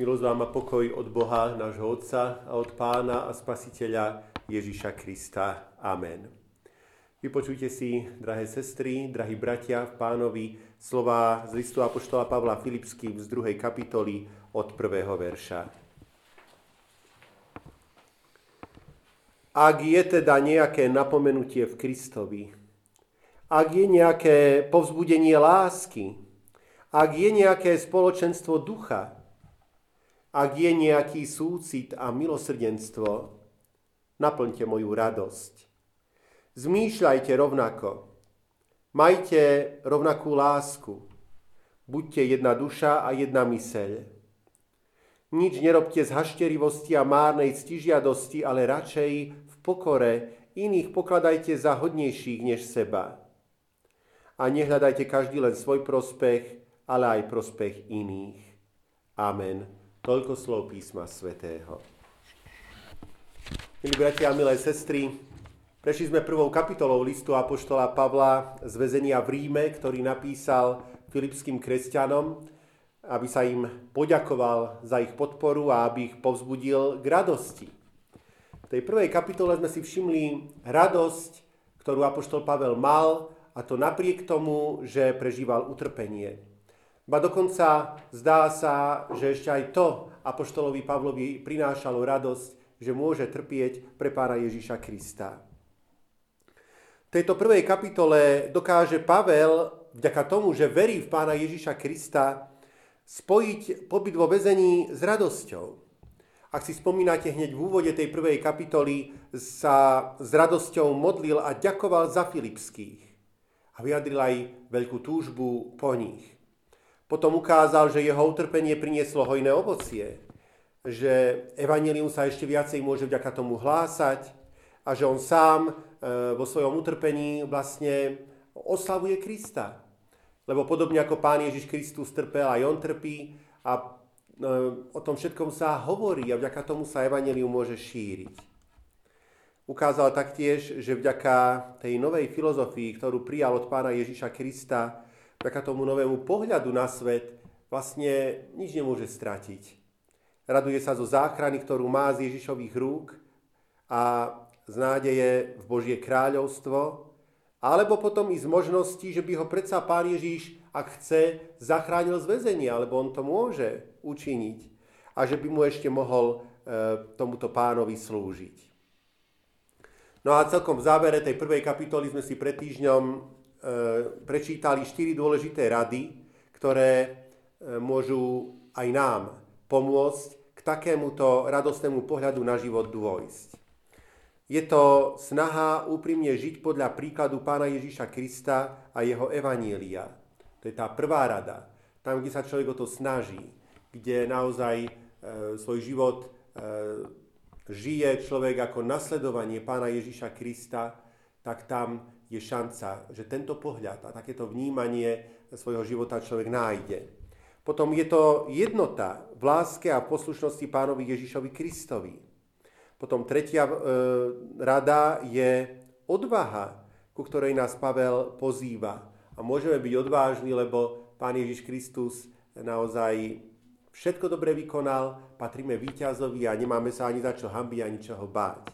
Milosť vám a pokoj od Boha, nášho Otca a od Pána a Spasiteľa Ježíša Krista. Amen. Vypočujte si, drahé sestry, drahí bratia v pánovi, slova z listu Apoštola Pavla Filipským z druhej kapitoly od prvého verša. Ak je teda nejaké napomenutie v Kristovi, ak je nejaké povzbudenie lásky, ak je nejaké spoločenstvo ducha, ak je nejaký súcit a milosrdenstvo, naplňte moju radosť. Zmýšľajte rovnako. Majte rovnakú lásku. Buďte jedna duša a jedna myseľ. Nič nerobte z hašterivosti a márnej ctižiadosti, ale radšej v pokore iných pokladajte za hodnejších než seba. A nehľadajte každý len svoj prospech, ale aj prospech iných. Amen. Toľko slov písma svätého. Milí bratia a milé sestry, prešli sme prvou kapitolou listu Apoštola Pavla z väzenia v Ríme, ktorý napísal filipským kresťanom, aby sa im poďakoval za ich podporu a aby ich povzbudil k radosti. V tej prvej kapitole sme si všimli radosť, ktorú Apoštol Pavel mal, a to napriek tomu, že prežíval utrpenie. Ba dokonca zdá sa, že ešte aj to Apoštolovi Pavlovi prinášalo radosť, že môže trpieť pre pána Ježíša Krista. V tejto prvej kapitole dokáže Pavel, vďaka tomu, že verí v pána Ježíša Krista, spojiť pobyt vo vezení s radosťou. Ak si spomínate, hneď v úvode tej prvej kapitoly sa s radosťou modlil a ďakoval za Filipských a vyjadril aj veľkú túžbu po nich. Potom ukázal, že jeho utrpenie prinieslo hojné ovocie, že evanelium sa ešte viacej môže vďaka tomu hlásať a že on sám e, vo svojom utrpení vlastne oslavuje Krista. Lebo podobne ako Pán Ježiš Kristus trpel, aj on trpí a e, o tom všetkom sa hovorí a vďaka tomu sa evanelium môže šíriť. Ukázal taktiež, že vďaka tej novej filozofii, ktorú prijal od pána Ježiša Krista, vďaka tomu novému pohľadu na svet vlastne nič nemôže stratiť. Raduje sa zo záchrany, ktorú má z Ježišových rúk a z nádeje v Božie kráľovstvo, alebo potom i z možnosti, že by ho predsa Pán Ježíš, ak chce, zachránil z väzenia, alebo on to môže učiniť a že by mu ešte mohol e, tomuto pánovi slúžiť. No a celkom v závere tej prvej kapitoly sme si pred týždňom prečítali štyri dôležité rady, ktoré e, môžu aj nám pomôcť k takémuto radostnému pohľadu na život dôjsť. Je to snaha úprimne žiť podľa príkladu pána Ježíša Krista a jeho evanília. To je tá prvá rada. Tam, kde sa človek o to snaží, kde naozaj e, svoj život e, žije človek ako nasledovanie pána Ježíša Krista, tak tam je šanca, že tento pohľad a takéto vnímanie svojho života človek nájde. Potom je to jednota v láske a poslušnosti pánovi Ježišovi Kristovi. Potom tretia e, rada je odvaha, ku ktorej nás Pavel pozýva. A môžeme byť odvážni, lebo pán Ježiš Kristus naozaj všetko dobre vykonal, patríme víťazovi a nemáme sa ani za čo hambiť, ani čoho báť.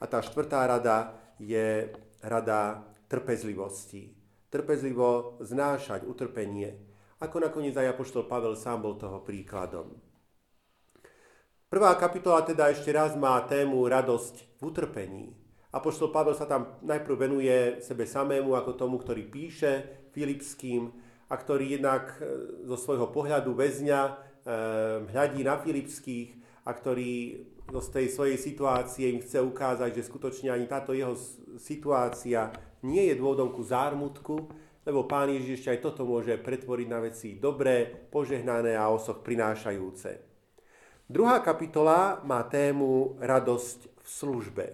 A tá štvrtá rada je rada trpezlivosti. Trpezlivo znášať utrpenie, ako nakoniec aj Apoštol Pavel sám bol toho príkladom. Prvá kapitola teda ešte raz má tému radosť v utrpení. Apoštol Pavel sa tam najprv venuje sebe samému ako tomu, ktorý píše Filipským a ktorý jednak e, zo svojho pohľadu väzňa e, hľadí na Filipských a ktorý z tej svojej situácie im chce ukázať, že skutočne ani táto jeho situácia nie je dôvodom ku zármutku, lebo Pán Ježiš ešte aj toto môže pretvoriť na veci dobré, požehnané a osoch prinášajúce. Druhá kapitola má tému radosť v službe.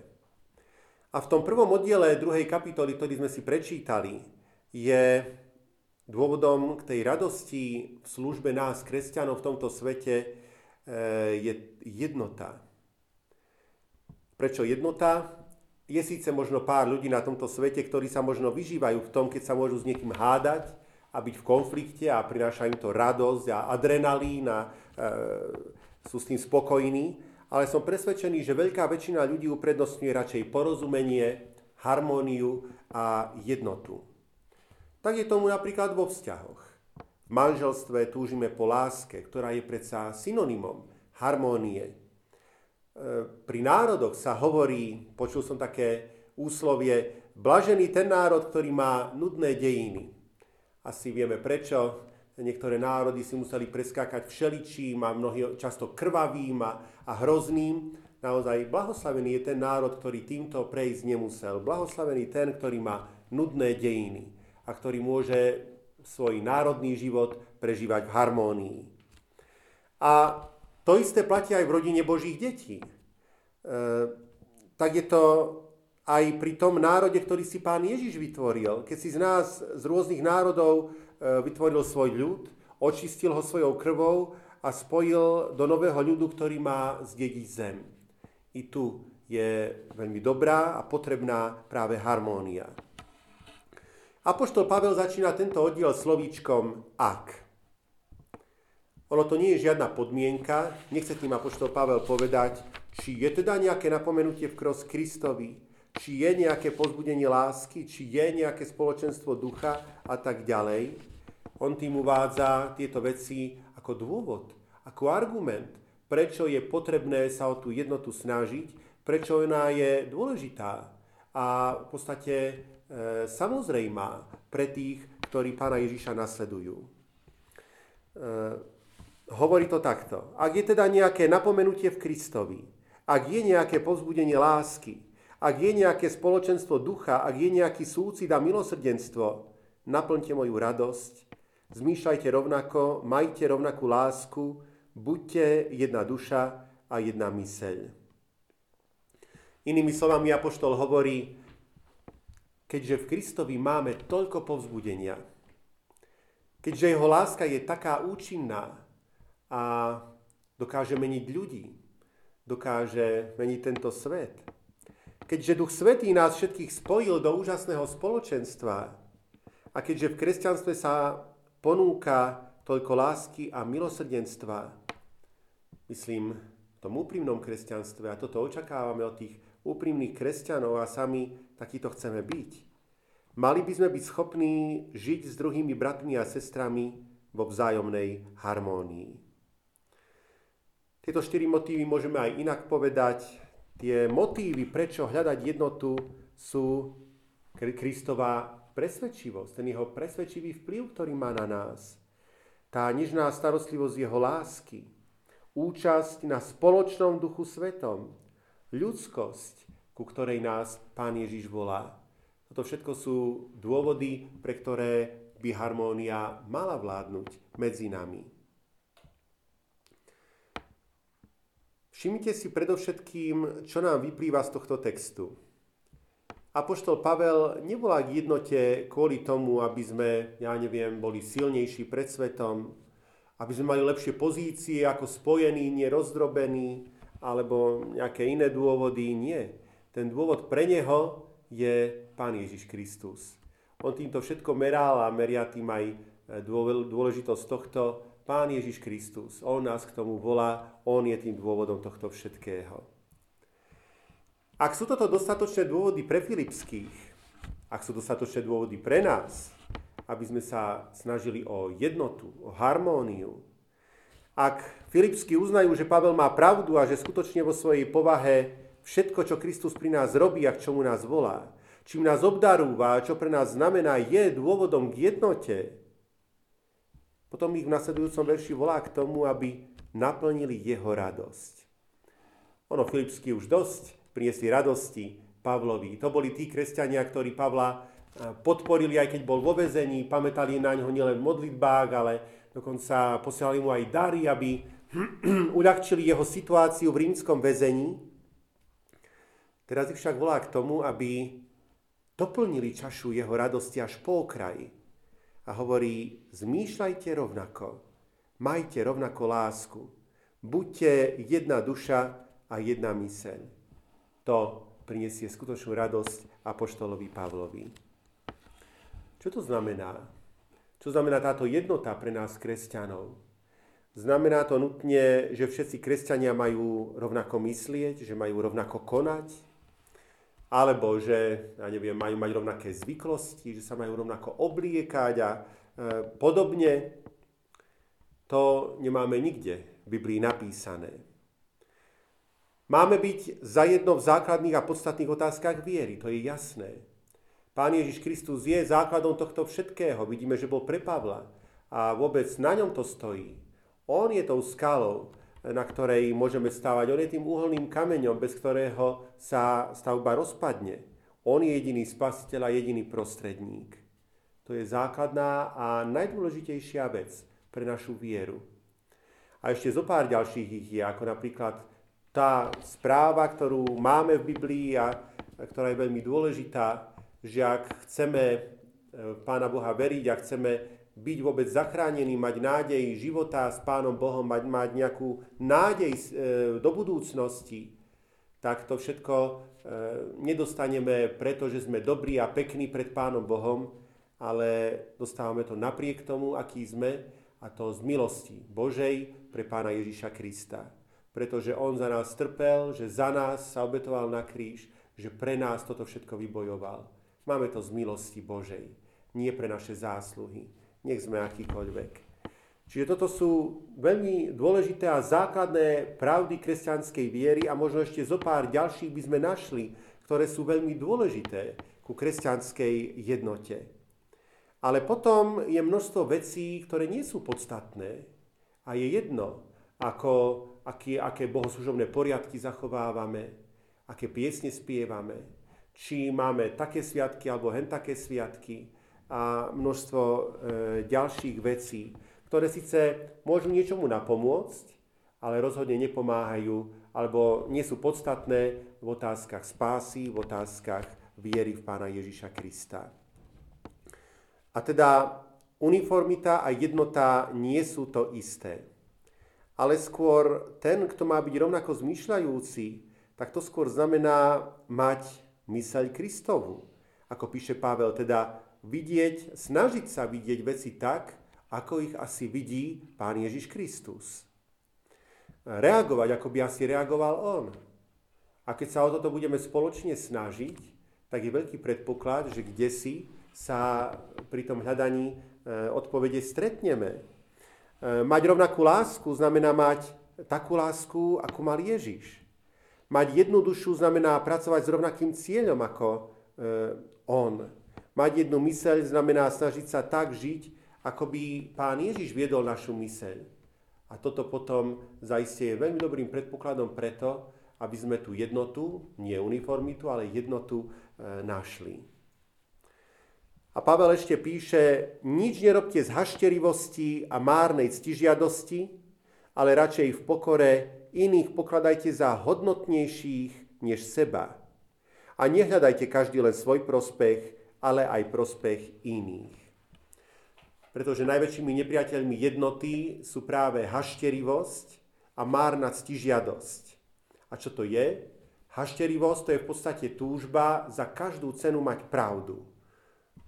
A v tom prvom oddiele druhej kapitoly, ktorý sme si prečítali, je dôvodom k tej radosti v službe nás, kresťanov v tomto svete, e, je jednota. Prečo jednota? Je síce možno pár ľudí na tomto svete, ktorí sa možno vyžívajú v tom, keď sa môžu s niekým hádať a byť v konflikte a prináša im to radosť a adrenalín a e, sú s tým spokojní, ale som presvedčený, že veľká väčšina ľudí uprednostňuje radšej porozumenie, harmóniu a jednotu. Tak je tomu napríklad vo vzťahoch. V manželstve túžime po láske, ktorá je predsa synonymom harmónie. E, pri národoch sa hovorí, počul som také úslovie, blažený ten národ, ktorý má nudné dejiny. Asi vieme prečo. Niektoré národy si museli preskákať všeličím a mnohý často krvavým a, a hrozným. Naozaj blahoslavený je ten národ, ktorý týmto prejsť nemusel. Blahoslavený ten, ktorý má nudné dejiny a ktorý môže svoj národný život prežívať v harmónii. A to isté platí aj v rodine Božích detí. E, tak je to aj pri tom národe, ktorý si pán Ježiš vytvoril. Keď si z nás, z rôznych národov E, vytvoril svoj ľud, očistil ho svojou krvou a spojil do nového ľudu, ktorý má zdediť zem. I tu je veľmi dobrá a potrebná práve harmónia. Apoštol Pavel začína tento oddiel slovíčkom ak. Ono to nie je žiadna podmienka, nechce tým Apoštol Pavel povedať, či je teda nejaké napomenutie v kros Kristovi, či je nejaké pozbudenie lásky, či je nejaké spoločenstvo ducha a tak ďalej. On tým uvádza tieto veci ako dôvod, ako argument, prečo je potrebné sa o tú jednotu snažiť, prečo ona je dôležitá a v podstate e, samozrejmá pre tých, ktorí pána Ježiša nasledujú. E, hovorí to takto. Ak je teda nejaké napomenutie v Kristovi, ak je nejaké povzbudenie lásky, ak je nejaké spoločenstvo ducha, ak je nejaký súcit a milosrdenstvo, naplňte moju radosť Zmýšľajte rovnako, majte rovnakú lásku, buďte jedna duša a jedna myseľ. Inými slovami Apoštol hovorí, keďže v Kristovi máme toľko povzbudenia, keďže jeho láska je taká účinná a dokáže meniť ľudí, dokáže meniť tento svet, keďže Duch Svetý nás všetkých spojil do úžasného spoločenstva a keďže v kresťanstve sa ponúka toľko lásky a milosrdenstva, myslím, v tom úprimnom kresťanstve, a toto očakávame od tých úprimných kresťanov a sami takýto chceme byť. Mali by sme byť schopní žiť s druhými bratmi a sestrami vo vzájomnej harmónii. Tieto štyri motívy môžeme aj inak povedať. Tie motívy, prečo hľadať jednotu, sú Kristová presvedčivosť, ten jeho presvedčivý vplyv, ktorý má na nás. Tá nežná starostlivosť jeho lásky, účasť na spoločnom duchu svetom, ľudskosť, ku ktorej nás Pán Ježiš volá. Toto všetko sú dôvody, pre ktoré by harmónia mala vládnuť medzi nami. Všimnite si predovšetkým, čo nám vyplýva z tohto textu. Apoštol Pavel nevolá k jednote kvôli tomu, aby sme, ja neviem, boli silnejší pred svetom, aby sme mali lepšie pozície ako spojení, nerozdrobení, alebo nejaké iné dôvody. Nie. Ten dôvod pre neho je Pán Ježiš Kristus. On týmto všetko meral a meria tým aj dôležitosť tohto. Pán Ježiš Kristus. On nás k tomu volá, on je tým dôvodom tohto všetkého. Ak sú toto dostatočné dôvody pre Filipských, ak sú dostatočné dôvody pre nás, aby sme sa snažili o jednotu, o harmóniu, ak Filipsky uznajú, že Pavel má pravdu a že skutočne vo svojej povahe všetko, čo Kristus pri nás robí a k čomu nás volá, čím nás obdarúva a čo pre nás znamená, je dôvodom k jednote, potom ich v nasledujúcom verši volá k tomu, aby naplnili jeho radosť. Ono Filipsky už dosť priniesli radosti Pavlovi. To boli tí kresťania, ktorí Pavla eh, podporili, aj keď bol vo vezení, pamätali na ňo nielen v modlitbách, ale dokonca posielali mu aj dary, aby uľahčili jeho situáciu v rímskom väzení. Teraz ich však volá k tomu, aby doplnili čašu jeho radosti až po okraji. A hovorí, zmýšľajte rovnako, majte rovnako lásku, buďte jedna duša a jedna myseľ to prinesie skutočnú radosť Apoštolovi Pavlovi. Čo to znamená? Čo znamená táto jednota pre nás kresťanov? Znamená to nutne, že všetci kresťania majú rovnako myslieť, že majú rovnako konať, alebo že, ja neviem, majú mať rovnaké zvyklosti, že sa majú rovnako obliekať a e, podobne. To nemáme nikde v Biblii napísané. Máme byť zajedno v základných a podstatných otázkach viery, to je jasné. Pán Ježiš Kristus je základom tohto všetkého. Vidíme, že bol pre Pavla a vôbec na ňom to stojí. On je tou skalou, na ktorej môžeme stávať. On je tým uholným kameňom, bez ktorého sa stavba rozpadne. On je jediný spasiteľ a jediný prostredník. To je základná a najdôležitejšia vec pre našu vieru. A ešte zo pár ďalších ich je, ako napríklad tá správa, ktorú máme v Biblii a ktorá je veľmi dôležitá, že ak chceme e, Pána Boha veriť a chceme byť vôbec zachránený, mať nádej života s Pánom Bohom, mať, mať nejakú nádej e, do budúcnosti, tak to všetko e, nedostaneme, pretože sme dobrí a pekní pred Pánom Bohom, ale dostávame to napriek tomu, aký sme, a to z milosti Božej pre Pána Ježiša Krista. Pretože On za nás trpel, že za nás sa obetoval na kríž, že pre nás toto všetko vybojoval. Máme to z milosti Božej, nie pre naše zásluhy nech sme akýkoľvek. Čiže toto sú veľmi dôležité a základné pravdy kresťanskej viery a možno ešte zo pár ďalších by sme našli, ktoré sú veľmi dôležité ku kresťanskej jednote. Ale potom je množstvo vecí, ktoré nie sú podstatné a je jedno, ako, aké, aké bohoslužobné poriadky zachovávame, aké piesne spievame, či máme také sviatky alebo hen také sviatky, a množstvo e, ďalších vecí, ktoré síce môžu niečomu napomôcť, ale rozhodne nepomáhajú alebo nie sú podstatné v otázkach spásy, v otázkach viery v Pána Ježiša Krista. A teda uniformita a jednota nie sú to isté. Ale skôr ten, kto má byť rovnako zmýšľajúci, tak to skôr znamená mať myseľ Kristovu. Ako píše Pavel, teda vidieť, snažiť sa vidieť veci tak, ako ich asi vidí Pán Ježiš Kristus. Reagovať, ako by asi reagoval On. A keď sa o toto budeme spoločne snažiť, tak je veľký predpoklad, že kde si sa pri tom hľadaní e, odpovede stretneme. E, mať rovnakú lásku znamená mať takú lásku, ako mal Ježiš. Mať jednu dušu znamená pracovať s rovnakým cieľom ako e, On. Mať jednu myseľ znamená snažiť sa tak žiť, ako by Pán Ježiš viedol našu myseľ. A toto potom zaistie je veľmi dobrým predpokladom preto, aby sme tú jednotu, nie uniformitu, ale jednotu e, našli. A Pavel ešte píše, nič nerobte z hašterivosti a márnej ctižiadosti, ale radšej v pokore iných pokladajte za hodnotnejších než seba. A nehľadajte každý len svoj prospech, ale aj prospech iných. Pretože najväčšími nepriateľmi jednoty sú práve hašterivosť a márna ctižiadosť. A čo to je? Hašterivosť to je v podstate túžba za každú cenu mať pravdu.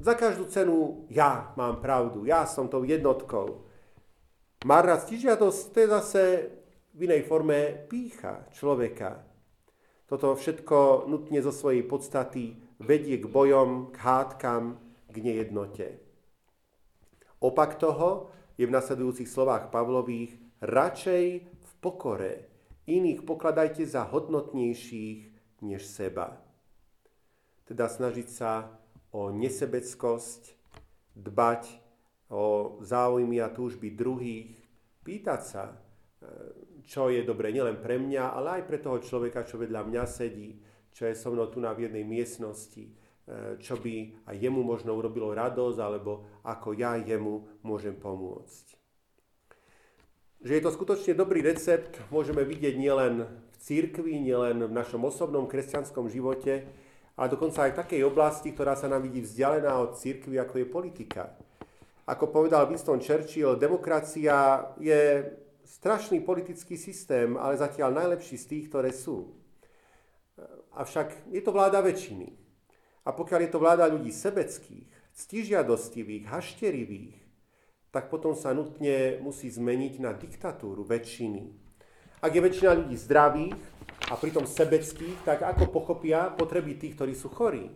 Za každú cenu ja mám pravdu, ja som tou jednotkou. Márna ctižiadosť to je zase v inej forme pícha človeka. Toto všetko nutne zo svojej podstaty vedie k bojom, k hádkam, k nejednote. Opak toho je v nasledujúcich slovách Pavlových radšej v pokore. Iných pokladajte za hodnotnejších než seba. Teda snažiť sa o nesebeckosť, dbať o záujmy a túžby druhých, pýtať sa, e, čo je dobre nielen pre mňa, ale aj pre toho človeka, čo vedľa mňa sedí, čo je so mnou tu na v jednej miestnosti, e, čo by aj jemu možno urobilo radosť, alebo ako ja jemu môžem pomôcť. Že je to skutočne dobrý recept, môžeme vidieť nielen v církvi, nielen v našom osobnom kresťanskom živote, ale dokonca aj v takej oblasti, ktorá sa nám vidí vzdialená od církvy, ako je politika. Ako povedal Winston Churchill, demokracia je strašný politický systém, ale zatiaľ najlepší z tých, ktoré sú. Avšak je to vláda väčšiny. A pokiaľ je to vláda ľudí sebeckých, ctižiadostivých, hašterivých, tak potom sa nutne musí zmeniť na diktatúru väčšiny. Ak je väčšina ľudí zdravých a pritom sebeckých, tak ako pochopia potreby tých, ktorí sú chorí?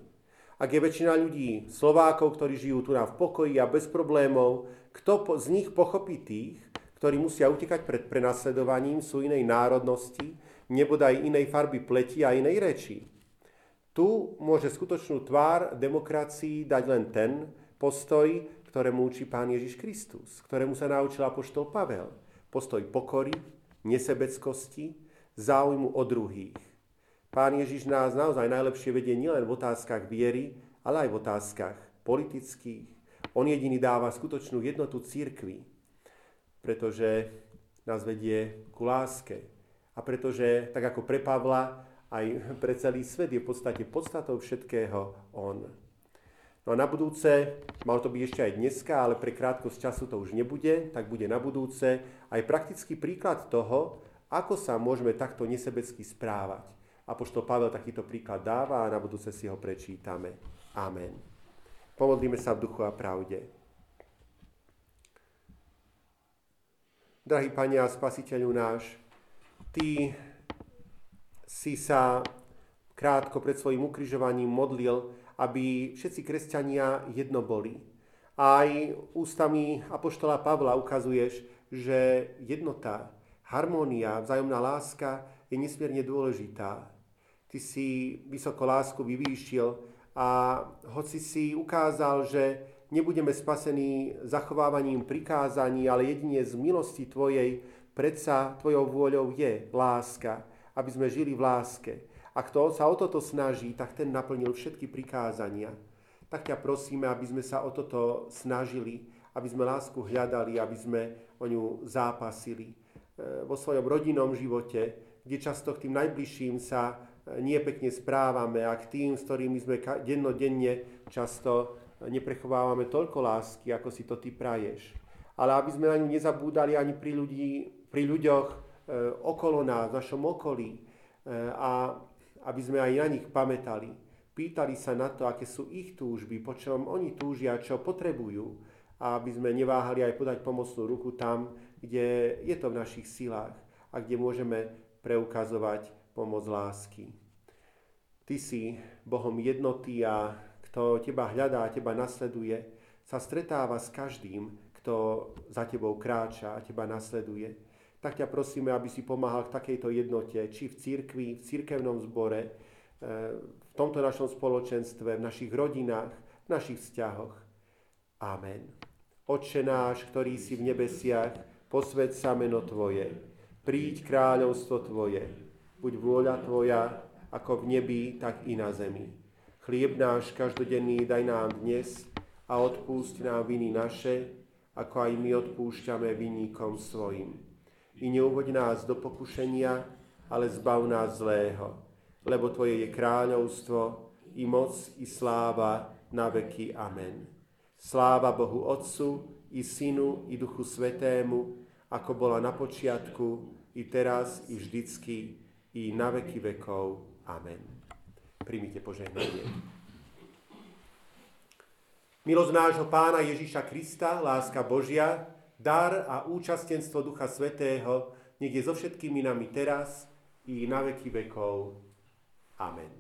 Ak je väčšina ľudí Slovákov, ktorí žijú tu na v pokoji a bez problémov, kto z nich pochopí tých, ktorí musia utekať pred prenasledovaním, sú inej národnosti, nebodaj inej farby pleti a inej reči? Tu môže skutočnú tvár demokracii dať len ten postoj, ktorému učí Pán Ježiš Kristus, ktorému sa naučil Apoštol Pavel. Postoj pokory, nesebeckosti, záujmu o druhých. Pán Ježiš nás naozaj najlepšie vedie nielen v otázkach viery, ale aj v otázkach politických. On jediný dáva skutočnú jednotu církvy, pretože nás vedie ku láske. A pretože, tak ako pre Pavla, aj pre celý svet je v podstate podstatou všetkého On. No a na budúce, malo to byť ešte aj dneska, ale pre krátkosť času to už nebude, tak bude na budúce aj praktický príklad toho, ako sa môžeme takto nesebecky správať. Apoštol Pavel takýto príklad dáva a na budúce si ho prečítame. Amen. Pomodlíme sa v duchu a pravde. Drahý Pane a Spasiteľu náš, Ty si sa krátko pred svojim ukrižovaním modlil aby všetci kresťania jedno boli. Aj ústami Apoštola Pavla ukazuješ, že jednota, harmónia, vzájomná láska je nesmierne dôležitá. Ty si vysoko lásku vyvýšil a hoci si ukázal, že nebudeme spasení zachovávaním prikázaní, ale jedine z milosti Tvojej, predsa Tvojou vôľou je láska, aby sme žili v láske. A kto sa o toto snaží, tak ten naplnil všetky prikázania. Tak ťa prosíme, aby sme sa o toto snažili, aby sme lásku hľadali, aby sme o ňu zápasili. E, vo svojom rodinnom živote, kde často k tým najbližším sa e, nie pekne správame a k tým, s ktorými sme dennodenne často neprechovávame toľko lásky, ako si to ty praješ. Ale aby sme na ňu nezabúdali ani pri, ľudí, pri ľuďoch e, okolo nás, v našom okolí. A aby sme aj na nich pamätali. Pýtali sa na to, aké sú ich túžby, po čom oni túžia, čo potrebujú a aby sme neváhali aj podať pomocnú ruku tam, kde je to v našich silách a kde môžeme preukazovať pomoc lásky. Ty si Bohom jednoty a kto teba hľadá a teba nasleduje, sa stretáva s každým, kto za tebou kráča a teba nasleduje tak ťa prosíme, aby si pomáhal k takejto jednote, či v církvi, v církevnom zbore, e, v tomto našom spoločenstve, v našich rodinách, v našich vzťahoch. Amen. Oče náš, ktorý si v nebesiach, posved sa meno Tvoje, príď kráľovstvo Tvoje, buď vôľa Tvoja, ako v nebi, tak i na zemi. Chlieb náš každodenný daj nám dnes a odpúšť nám viny naše, ako aj my odpúšťame vinníkom svojim i neuvoď nás do pokušenia, ale zbav nás zlého. Lebo Tvoje je kráľovstvo, i moc, i sláva na veky. Amen. Sláva Bohu Otcu, i Synu, i Duchu Svetému, ako bola na počiatku, i teraz, i vždycky, i na veky vekov. Amen. Primite požehnanie. Milosť nášho Pána Ježíša Krista, láska Božia, dar a účastenstvo Ducha Svetého nech je so všetkými nami teraz i na veky vekov. Amen.